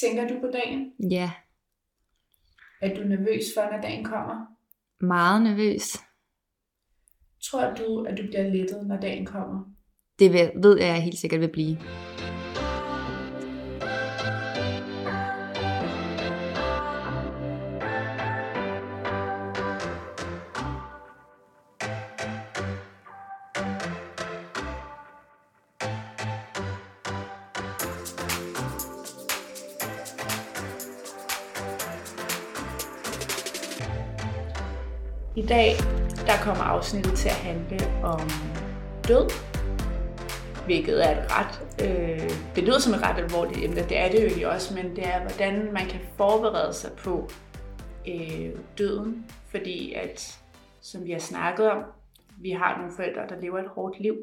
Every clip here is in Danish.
Tænker du på dagen? Ja, Er du nervøs for, når dagen kommer? meget nervøs. Tror du, at du bliver lettet, når dagen kommer? Det ved jeg helt sikkert vil blive. I dag, der kommer afsnittet til at handle om død. Hvilket er et ret... Øh, det lyder som et ret alvorligt emne, det er det jo egentlig også, men det er, hvordan man kan forberede sig på øh, døden. Fordi at, som vi har snakket om, vi har nogle forældre, der lever et hårdt liv.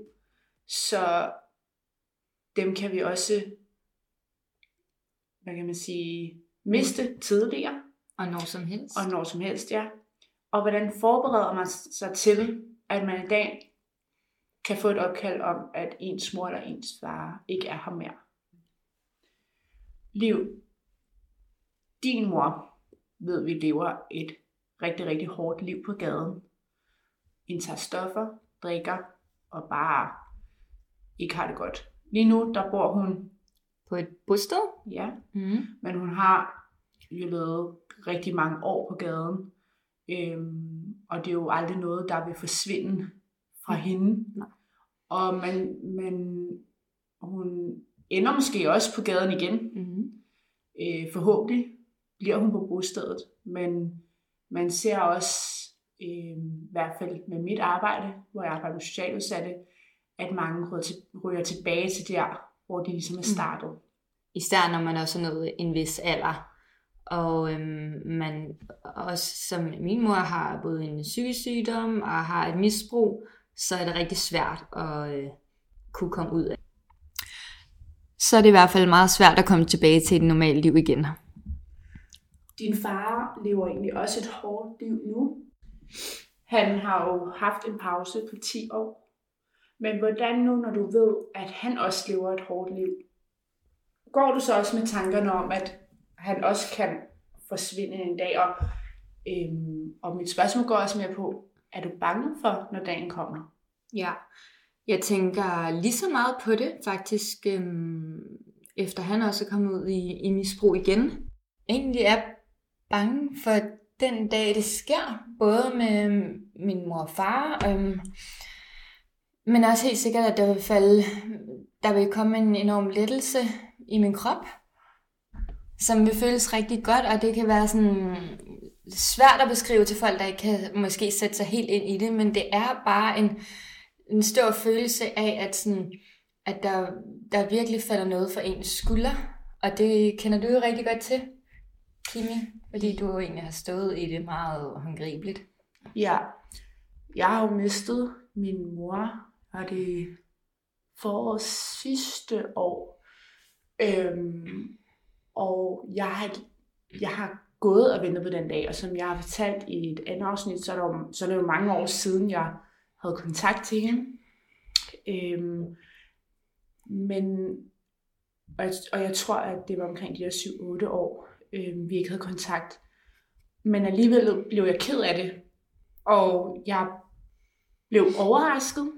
Så dem kan vi også, hvad kan man sige, miste tidligere. Og når som helst. og når som helst, ja. Og hvordan forbereder man sig til, at man i dag kan få et opkald om, at ens mor eller ens far ikke er her mere. Liv. Din mor ved vi lever et rigtig, rigtig hårdt liv på gaden. Indtager stoffer, drikker og bare ikke har det godt. Lige nu, der bor hun, På et bosted? ja, Mm. men hun har jo levet rigtig mange år på gaden. Øhm, og det er jo aldrig noget, der vil forsvinde fra hende. Nej. Og man, man, hun ender måske også på gaden igen. Mm. Øh, forhåbentlig bliver hun på bostedet. Men man ser også, øh, i hvert fald med mit arbejde, hvor jeg arbejder med socialudsatte, at mange ryger, til, ryger tilbage til der, hvor de ligesom er startet. Især når man også er nået en vis alder. Og øhm, man også, som min mor har både en psykisk sygdom og har et misbrug, så er det rigtig svært at øh, kunne komme ud af. Så er det i hvert fald meget svært at komme tilbage til et normalt liv igen. Din far lever egentlig også et hårdt liv nu. Han har jo haft en pause på 10 år. Men hvordan nu, når du ved, at han også lever et hårdt liv? Går du så også med tankerne om, at han også kan forsvinde en dag? Og, øhm, og mit spørgsmål går også mere på, er du bange for, når dagen kommer? Ja, jeg tænker lige så meget på det faktisk, øhm, efter han også er kommet ud i, i misbrug igen. Egentlig er bange for den dag, det sker, både med øhm, min mor og far, øhm, men også helt sikkert, at der vil falde, der vil komme en enorm lettelse i min krop, som vil føles rigtig godt, og det kan være sådan svært at beskrive til folk, der ikke kan måske sætte sig helt ind i det, men det er bare en, en stor følelse af, at, sådan, at der, der virkelig falder noget for ens skulder. Og det kender du jo rigtig godt til, Kimi, fordi du jo egentlig har stået i det meget håndgribeligt. Ja, jeg har jo mistet min mor, og det for sidste år. Øhm, og jeg har, jeg har gået og ventet på den dag, og som jeg har fortalt i et andet afsnit, så er, det jo- så er det jo mange år siden, jeg havde kontakt til hende. Øhm, men, og jeg, og jeg tror, at det var omkring de der 7-8 år, øhm, vi ikke havde kontakt. Men alligevel blev jeg ked af det, og jeg blev overrasket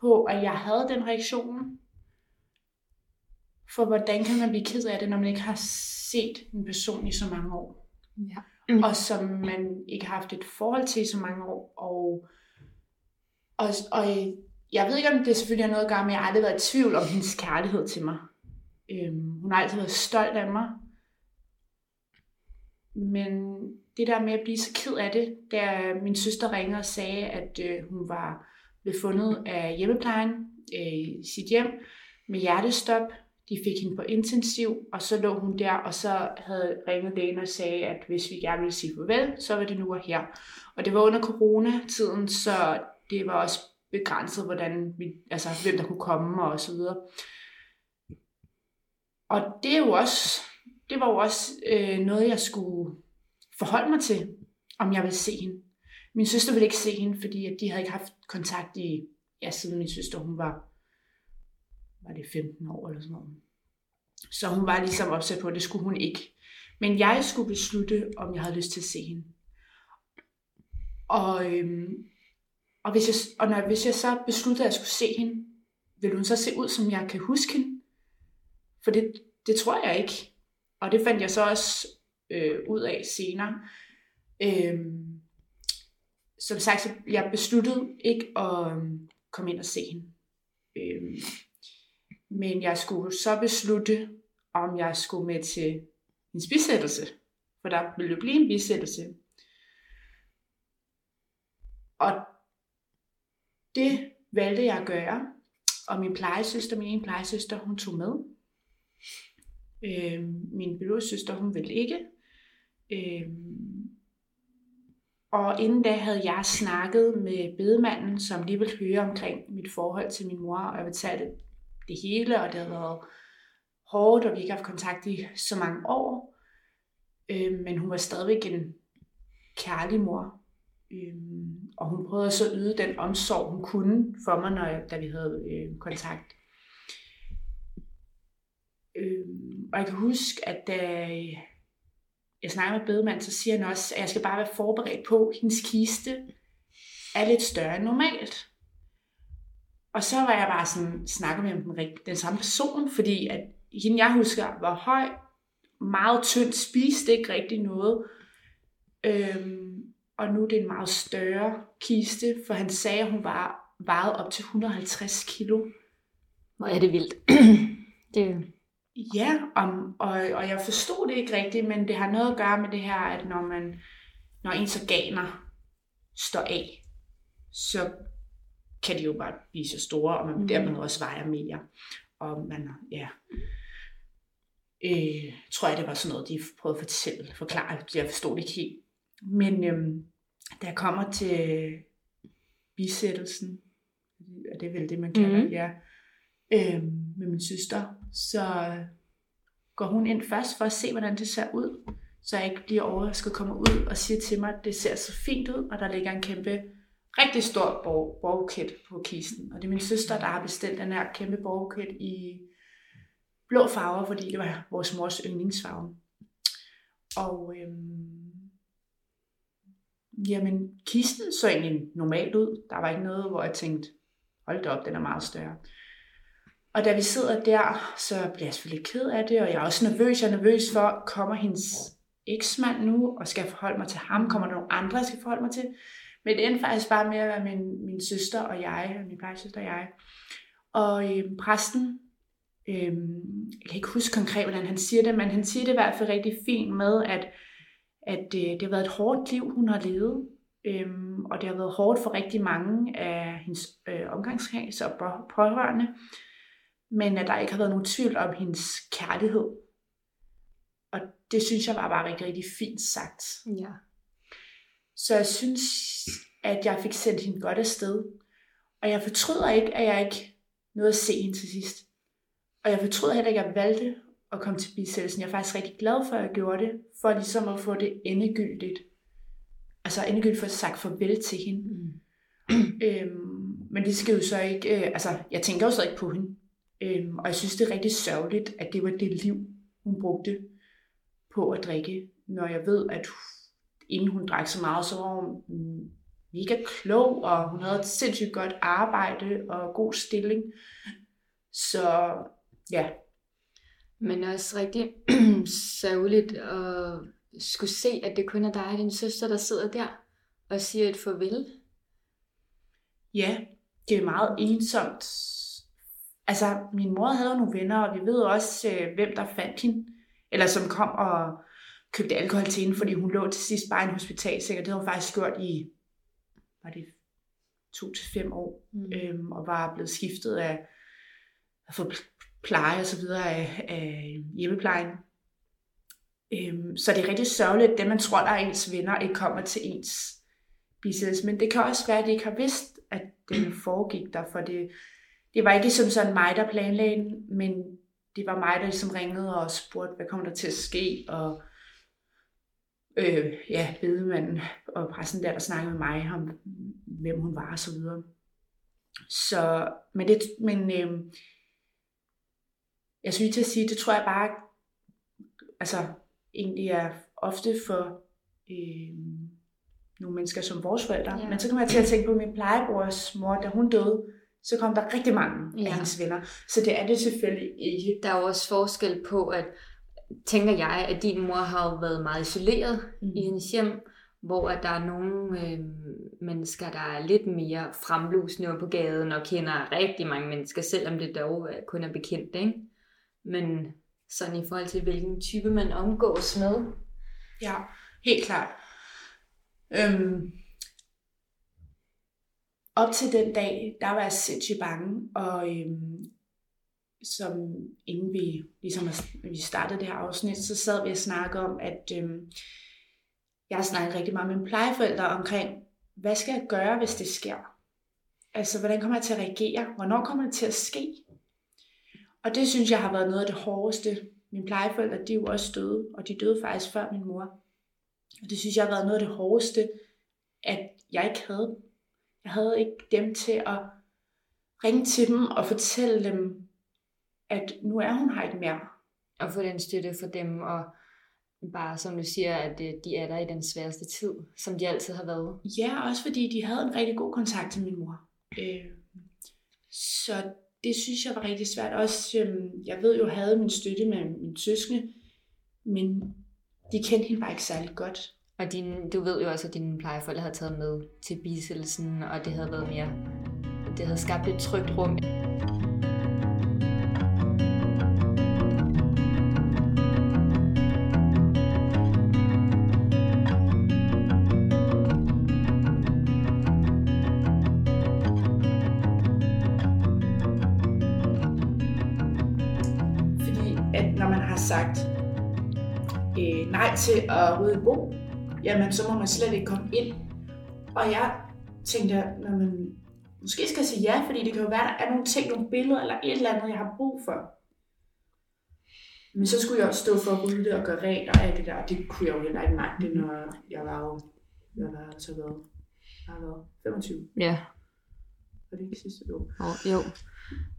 på, at jeg havde den reaktion. For hvordan kan man blive ked af det, når man ikke har set en person i så mange år? Ja. Og som man ikke har haft et forhold til i så mange år. Og, og, og jeg ved ikke, om det selvfølgelig har noget at gøre med, at jeg aldrig har været i tvivl om hendes kærlighed til mig. Øhm, hun har altid været stolt af mig. Men det der med at blive så ked af det, da min søster ringede og sagde, at øh, hun var blevet fundet af hjemmeplejen øh, i sit hjem med hjertestop. De fik hende på intensiv, og så lå hun der, og så havde ringet lægen og sagde, at hvis vi gerne ville sige farvel, så var det nu og her. Og det var under coronatiden, så det var også begrænset, hvordan vi, altså, hvem der kunne komme og så videre. Og det er jo også, det var jo også øh, noget, jeg skulle forholde mig til, om jeg ville se hende. Min søster ville ikke se hende, fordi at de havde ikke haft kontakt i, ja, siden min søster, hun var, var det 15 år eller sådan noget. Så hun var ligesom opsat på, at det skulle hun ikke. Men jeg skulle beslutte, om jeg havde lyst til at se hende. Og, øhm, og, hvis, jeg, og når, hvis jeg så besluttede, at jeg skulle se hende, ville hun så se ud, som jeg kan huske hende? For det, det tror jeg ikke. Og det fandt jeg så også øh, ud af senere. Øhm, som sagt, så jeg besluttede ikke at øhm, komme ind og se hende. Øhm, men jeg skulle så beslutte, om jeg skulle med til en bisættelse. For der ville jo blive en bisættelse. Og det valgte jeg at gøre. Og min plejesøster, min ene plejesøster, hun tog med. Øh, min biologiske søster, hun ville ikke. Øh, og inden da havde jeg snakket med bedemanden, som lige ville høre omkring mit forhold til min mor, og jeg fortalte det det hele, og det havde været hårdt, og vi ikke har haft kontakt i så mange år. Øh, men hun var stadigvæk en kærlig mor. Øh, og hun prøvede så at yde den omsorg, hun kunne for mig, når da vi havde øh, kontakt. Øh, og jeg kan huske, at da jeg snakker med bedemand, så siger han også, at jeg skal bare være forberedt på, at hendes kiste er lidt større end normalt. Og så var jeg bare sådan, snakker med den, den samme person, fordi at hende jeg husker var høj, meget tynd, spiste ikke rigtig noget. Øhm, og nu er det en meget større kiste, for han sagde, at hun var vejet op til 150 kilo. Hvor er det vildt. det... Ja, om, og, og jeg forstod det ikke rigtigt, men det har noget at gøre med det her, at når man når ens organer står af, så kan de jo bare blive så store, og man mm. dermed også vejer mere. Og man, ja, øh, tror jeg, det var sådan noget, de prøvede at fortælle, forklare. Jeg forstod det ikke helt. Men øhm, da jeg kommer til bisættelsen, er det vel det, man kalder mm. ja, øhm, med min søster, så går hun ind først for at se, hvordan det ser ud, så jeg ikke bliver overrasket kommer ud og siger til mig, at det ser så fint ud, og der ligger en kæmpe, rigtig stor borgbuket på kisten. Og det er min søster, der har bestilt den her kæmpe borgbuket i blå farver, fordi det var vores mors yndlingsfarve. Og øhm, jamen, kisten så egentlig normalt ud. Der var ikke noget, hvor jeg tænkte, hold da op, den er meget større. Og da vi sidder der, så bliver jeg selvfølgelig ked af det, og jeg er også nervøs. Jeg er nervøs for, kommer hendes eksmand nu, og skal jeg forholde mig til ham? Kommer der nogle andre, jeg skal forholde mig til? Men det endte faktisk bare med at være min, min søster og jeg, min plejesøster og jeg. Og øh, præsten, øh, jeg kan ikke huske konkret, hvordan han siger det, men han siger det i hvert fald rigtig fint med, at, at øh, det har været et hårdt liv, hun har levet. Øhm, og det har været hårdt for rigtig mange af hendes øh, omgangskreds og pårørende men at der ikke har været nogen tvivl om hendes kærlighed. Og det synes jeg var bare rigtig, rigtig fint sagt. Ja. Så jeg synes, at jeg fik sendt hende godt afsted. Og jeg fortryder ikke, at jeg ikke nåede at se hende til sidst. Og jeg fortryder heller ikke, at jeg valgte at komme til bisættelsen. Jeg er faktisk rigtig glad for, at jeg gjorde det, for ligesom at få det endegyldigt. Altså endegyldigt for at sagt farvel til hende. Mm. øhm, men det skal jo så ikke, øh, altså jeg tænker jo så ikke på hende. Øhm, og jeg synes, det er rigtig sørgeligt, at det var det liv, hun brugte på at drikke. Når jeg ved, at inden hun drak så meget, så var hun mega klog, og hun havde et sindssygt godt arbejde og god stilling. Så ja. Men også rigtig sørgeligt at skulle se, at det kun er dig og din søster, der sidder der og siger et farvel. Ja, det er meget ensomt altså, min mor havde nogle venner, og vi ved også, øh, hvem der fandt hende, eller som kom og købte alkohol til hende, fordi hun lå til sidst bare i en hospitalseng, og det havde hun faktisk gjort i, var det to til fem år, mm. øhm, og var blevet skiftet af at få pleje og så videre af, af hjemmeplejen. Øhm, så det er rigtig sørgeligt, at det man tror, der er ens venner, ikke kommer til ens bisættelse. Men det kan også være, at de ikke har vidst, at det foregik der, for det, det var ikke som sådan mig, der planlagde men det var mig, der ligesom ringede og spurgte, hvad kommer der til at ske, og øh, ja, bedemanden og præsten der, der snakkede med mig om, hvem hun var og så videre. Så, men det, men øh, jeg synes til at sige, det tror jeg bare, altså egentlig er ofte for øh, nogle mennesker som vores forældre. Ja. Men så kommer jeg til at tænke på min plejebrors mor, da hun døde, så kom der rigtig mange ja. Af hendes venner. Så det er det selvfølgelig ikke. Der er jo også forskel på, at tænker jeg, at din mor har jo været meget isoleret Mm. i hendes hjem, hvor at der er nogle øh, mennesker, der er lidt mere fremlusende på gaden og kender rigtig mange mennesker, selvom det dog øh, kun er bekendt, ikke? Men sådan i forhold til, hvilken type man omgås med. Ja, helt klart. Øhm, op til den dag, der var jeg sindssygt bange, og øhm, som inden vi, ligesom, vi startede det her afsnit, så sad vi og snakkede om, at øh, jeg har snakket rigtig meget med mine plejeforældre omkring, hvad skal jeg gøre, hvis det sker? Altså, hvordan kommer jeg til at reagere? Hvornår kommer det til at ske? Og det synes jeg har været noget af det hårdeste. Mine plejeforældre, de er jo også døde, og de døde faktisk før min mor. Og det synes jeg har været noget af det hårdeste, at jeg ikke havde dem. Jeg havde ikke dem til at ringe til dem og fortælle dem, at nu er hun her ikke mere. Og få den støtte for dem, og bare som du siger, at øh, de er der i den sværeste tid, som de altid har været. Ja, også fordi de havde en rigtig god kontakt til min mor. Øh, så det synes jeg var rigtig svært. Også, øh, jeg ved jo, jeg havde min støtte med min søskende, men de kendte hende bare ikke særlig godt. Og din, du ved jo også, at dine plejeforældre havde taget med til bisættelsen, og det havde været mere, det havde skabt et trygt rum. Har sagt øh, nej til at rydde bo, jamen så må man slet ikke komme ind. Og jeg tænkte, når man måske skal sige ja, fordi det kan jo være, der er nogle ting, nogle billeder eller et eller andet, jeg har brug for. Men så skulle jeg også stå for at rydde og gøre rent og alt det der. og Det kunne jeg jo heller ikke magte, når jeg var jo, jeg var så været, jeg været 25. Ja, Var det ikke sidste år? og, jo.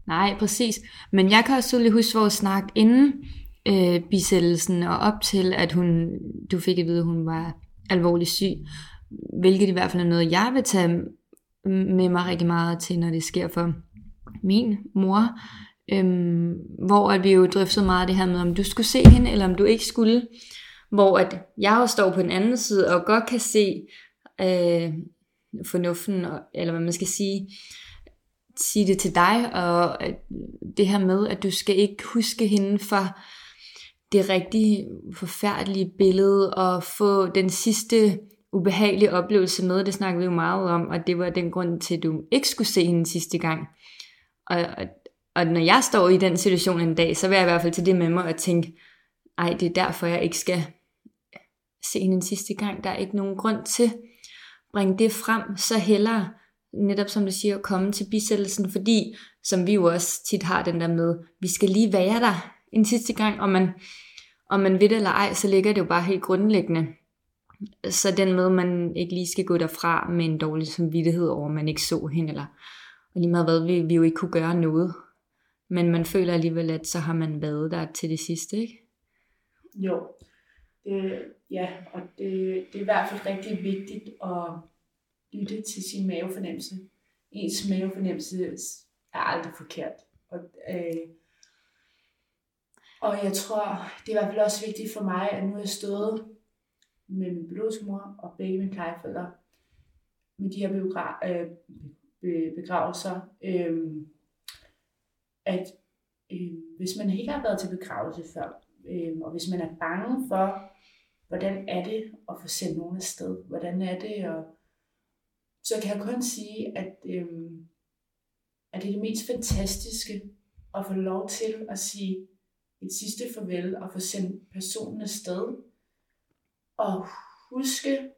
Nej, præcis. Men jeg kan også tydeligt huske vores snak inden øh, bisættelsen, og op til, at hun, du fik at vide, at hun var alvorligt syg. Hvilket i hvert fald er noget, jeg vil tage med mig rigtig meget til, når det sker for min mor. Øhm, hvor at vi jo drøftede meget det her med, om du skulle se hende, eller om du ikke skulle. Hvor at jeg jo står på den anden side, og godt kan se øh, fornuften, eller hvad man skal sige, sige det til dig, og at det her med, at du skal ikke huske hende for det rigtig forfærdelige billede, og få den sidste ubehagelige oplevelse med, det snakkede vi jo meget om, og det var den grund til, at du ikke skulle se hende sidste gang. Og, og, og når jeg står i den situation en dag, så vil jeg i hvert fald til det med mig og tænke, ej, det er derfor, jeg ikke skal se hende en sidste gang. Der er ikke nogen grund til at bringe det frem, så hellere netop som du siger, at komme til bisættelsen, fordi, som vi jo også tit har den der med, vi skal lige være der en sidste gang, og man, om man ved det eller ej, så ligger det jo bare helt grundlæggende. Så den med, man ikke lige skal gå derfra med en dårlig samvittighed over, at man ikke så hende, eller og lige meget hvad, vi, vi jo ikke kunne gøre noget. Men man føler alligevel, at så har man været der til det sidste, ikke? Jo, det, ja, og det, det er i hvert fald rigtig vigtigt at lytte til sin mavefornemmelse. Ens mavefornemmelse er aldrig forkert. Og, øh, og jeg tror, det er i hvert fald også vigtigt for mig, at nu er jeg stået med min biologiske mor og begge mine plejeforældre med de her biogra- øh, begravelser, øh, at øh, hvis man ikke har været til begravelse før, øh, og hvis man er bange for, hvordan er det at få sendt nogen afsted, hvordan er det, og så kan jeg kun sige, at, øh, at det er det mest fantastiske at få lov til at sige et sidste farvel og få sendt personen afsted, og huske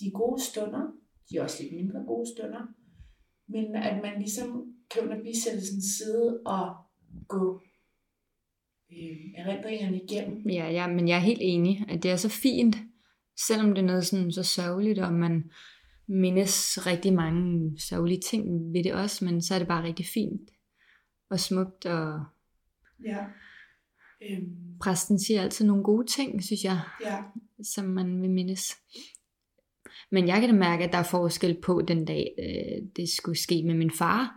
de gode stunder, de er også lidt mindre gode stunder, men at man ligesom kan under bisættelsens side og gå øh, erindringerne igennem. Ja, ja, men jeg er helt enig, at det er så fint, selvom det er noget sådan så sørgeligt, og man mindes rigtig mange sørgelige ting ved det også, men så er det bare rigtig fint og smukt og Ja. Øhm, Præsten siger altid nogle gode ting, synes jeg, ja. som man vil mindes. Men jeg kan da mærke, at der er forskel på den dag, øh, det skulle ske med min far.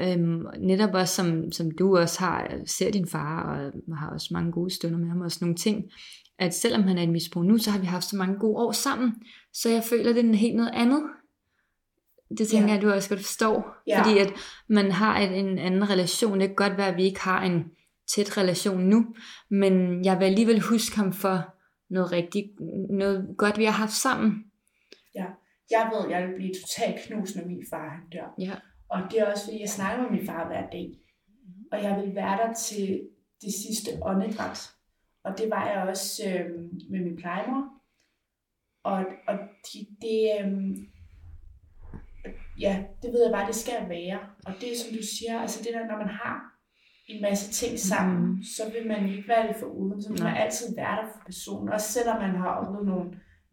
Øhm, netop også som, som du også har, ser din far, og har også mange gode stunder med ham, og sådan nogle ting, at selvom han er et misbrug nu, så har vi haft så mange gode år sammen, så jeg føler, det er helt noget andet. Det tænker Ja. jeg, du også godt forstår. Ja. Fordi at man har en, en anden relation. Det kan godt være, at vi ikke har en tæt relation nu, men jeg vil alligevel huske ham for noget rigtig, noget godt, vi har haft sammen. Jeg ved, jeg vil blive totalt knust, når min far han dør. Ja. Og det er også fordi, jeg snakker med min far hver dag. Og jeg vil være der til det sidste åndedræt. Og det var jeg også øh, med min plejemor. Og, og de, det, øh, ja, det ved jeg bare, det skal være. Og det er som du siger, altså det der, når man har en masse ting sammen, mm. så vil man ikke være det for uden. Så vil Nej. man altid være der for personen. Også selvom man har oplevet nogle,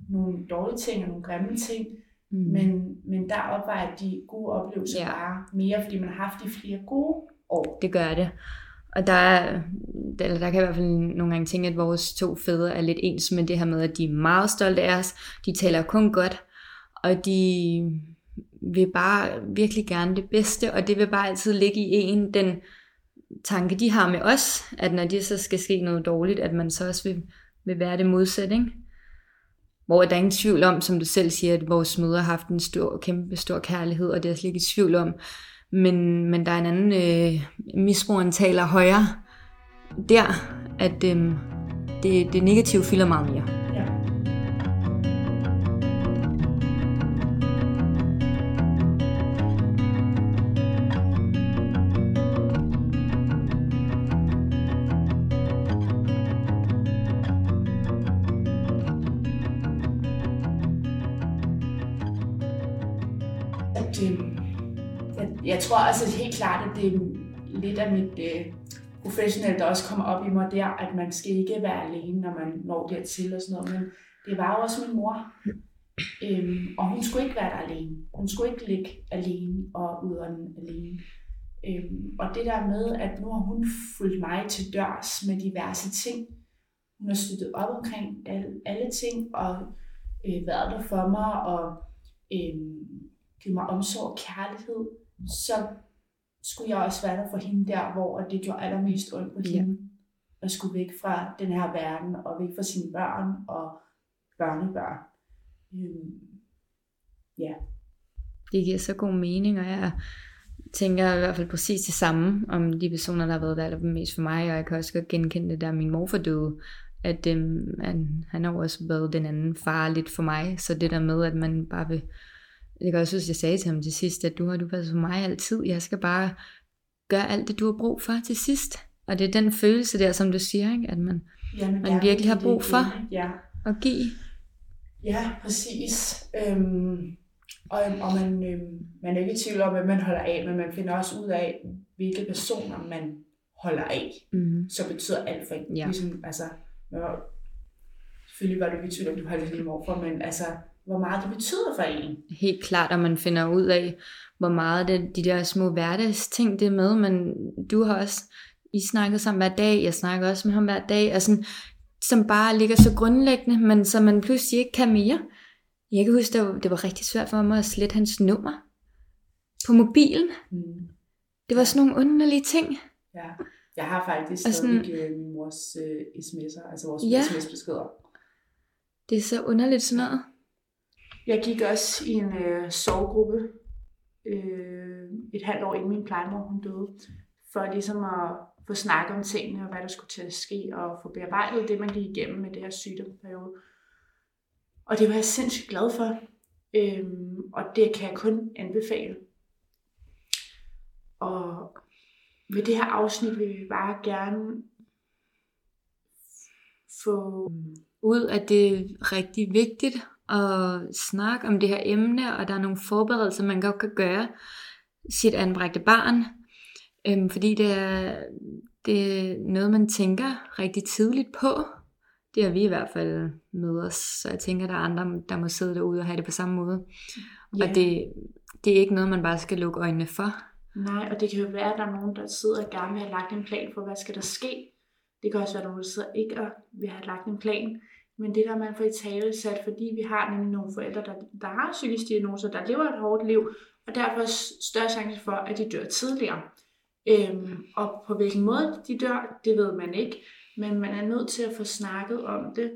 nogle dårlige ting og nogle grimme ting. Mm. Men, men der opvejer de gode oplevelser ja. bare mere, fordi man har haft de flere gode år. Det gør det. Og der, er, eller der kan jeg i hvert fald nogle gange tænke, at vores to fædre er lidt ens med det her med, at de er meget stolte af os. De taler kun godt, og de vil bare virkelig gerne det bedste, og det vil bare altid ligge i en, den tanke, de har med os, at når det så skal ske noget dårligt, at man så også vil, vil være det modsatte, ikke? Hvor der er ingen tvivl om, som du selv siger, at vores møder har haft en stor, kæmpe stor kærlighed, og det er jeg slet ikke i tvivl om. Men, men der er en anden, øh, misbrugeren taler højere der, at øh, det, det negative fylder meget mere. Altså helt klart, at det er lidt af mit øh, professionelle, der også kommer op i mig der, at man skal ikke være alene, når man når dertil og sådan noget. Men det var jo også min mor. Øhm, og hun skulle ikke være der alene. Hun skulle ikke ligge alene og uden alene. Øhm, og det der med, at nu har hun fulgt mig til dørs med diverse ting. Hun har støttet op omkring alle, alle ting og øh, været der for mig og øh, givet mig omsorg og kærlighed. Så skulle jeg også være der for hende der, hvor det gjorde allermest ondt på Ja. hende. At skulle væk fra den her verden og væk fra sine børn og børnebørn. Øhm, ja. Det giver så god mening, og jeg tænker i hvert fald præcis det samme om de personer, der har været der allermest for mig, og jeg kan også godt genkende det, der min morfar døde, at øhm, han, han har også været den anden far lidt for mig, så det der med, at man bare vil, jeg kan også huske, jeg sagde til ham til sidst, at du har du været for mig altid, jeg skal bare gøre alt det, du har brug for til sidst, og det er den følelse der, som du siger, ikke? at man ja Man gerne virkelig har det brug for. ikke? Ja. at give, Ja, præcis. Øhm, og, og man, øhm, man er ikke i tvivl om, hvad man holder af, men man finder også ud af, hvilke personer man holder af. mm, Så betyder alt for en. Ja. Ligesom, altså, var, selvfølgelig var du ikke i tvivl om, du holdt din morfor, men altså, hvor meget det betyder for en. helt klart, og man finder ud af, hvor meget det, de der små hverdagsting det er med, men du har også, I snakket sammen hver dag, jeg snakker også med ham hver dag, og sådan, som bare ligger så grundlæggende, men som man pludselig ikke kan mere. Jeg kan huske, det var, det var rigtig svært for mig at slette hans nummer på mobilen. Mm. Det var sådan nogle underlige ting. Ja. Jeg har faktisk Og sådan- stadig øh, min mors øh, sms'er, altså vores Ja. sms-beskeder. Det er så underligt sådan noget. Jeg gik også i en øh, sovegruppe øh, et halvt år inden min plejemor hun døde, for ligesom at få snakket om tingene og hvad der skulle til at ske, og få bearbejdet det, man gik igennem med det her sygdomsperiode. Og det var jeg sindssygt glad for, øhm, og det kan jeg kun anbefale. Og med det her afsnit vil vi bare gerne få ud, at det er rigtig vigtigt at snakke om det her emne, og der er nogle forberedelser, man godt kan gøre sit anbragte barn, øhm, fordi det er, det er noget, man tænker rigtig tidligt på. Det har vi i hvert fald med os, så jeg tænker, der er andre, der må sidde derude og have det på samme måde. Ja. Og det, det er ikke noget, man bare skal lukke øjnene for. Nej, og det kan jo være, at der er nogen, der sidder og gerne vil have lagt en plan for, hvad skal der ske. Det kan også være nogen, der sidder ikke og vil have lagt en plan. Men det der, man får i tale sat, fordi vi har nemlig nogle forældre, der, der har psykisk diagnoser, der lever et hårdt liv, og derfor er større chance for, at de dør tidligere. Øhm, og på hvilken måde de dør, det ved man ikke, men man er nødt til at få snakket om det,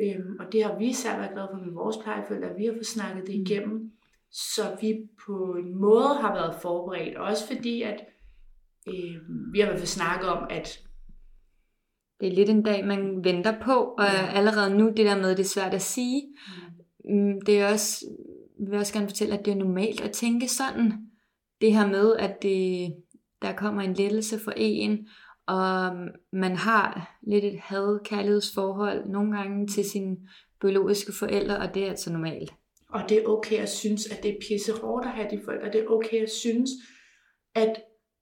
øhm, og det har vi selv været glade for med vores plejeforældre, at vi har fået snakket det mm. igennem, så vi på en måde har været forberedt, også fordi at øhm, vi har i hvert fald snakket om, at det er lidt en dag, man venter på, og ja. allerede nu, det der med, det er svært at sige. Mm. Det er også, jeg vil også gerne fortælle, at det er normalt at tænke sådan. Det her med, at det, der kommer en lettelse for en, og man har lidt et had-kærlighedsforhold nogle gange til sine biologiske forældre, og det er altså normalt. Og det er okay at synes, at det er pisse hårdt at have de forældre. Det er okay at synes, at,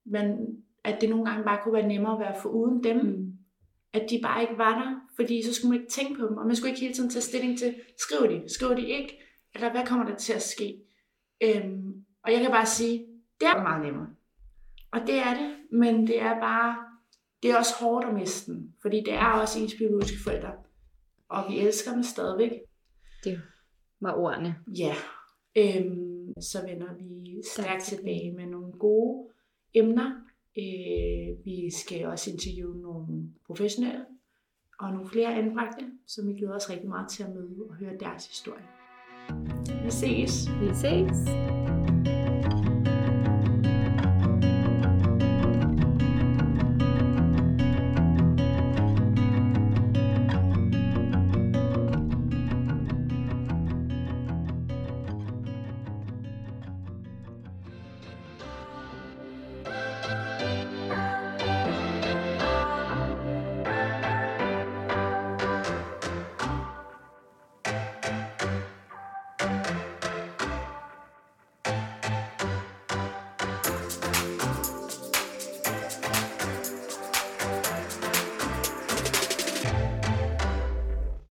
man, at det nogle gange bare kunne være nemmere at være for uden dem. Mm at de bare ikke var der, fordi så skulle man ikke tænke på dem, og man skulle ikke hele tiden tage stilling til, skriver de, skriver de ikke, eller hvad kommer der til at ske? Øhm, og jeg kan bare sige, det er meget nemmere. Og det er det, men det er bare, det er også hårdt at miste den, fordi det er også ens biologiske forældre. Og vi elsker dem stadigvæk. Det var ordene. Ja. Øhm, så vender vi stærkt tilbage med nogle gode emner, Øh, vi skal også interviewe nogle professionelle og nogle flere anbragte, som vi glæder os rigtig meget til at møde og høre deres historie. Vi ses! Vi ses!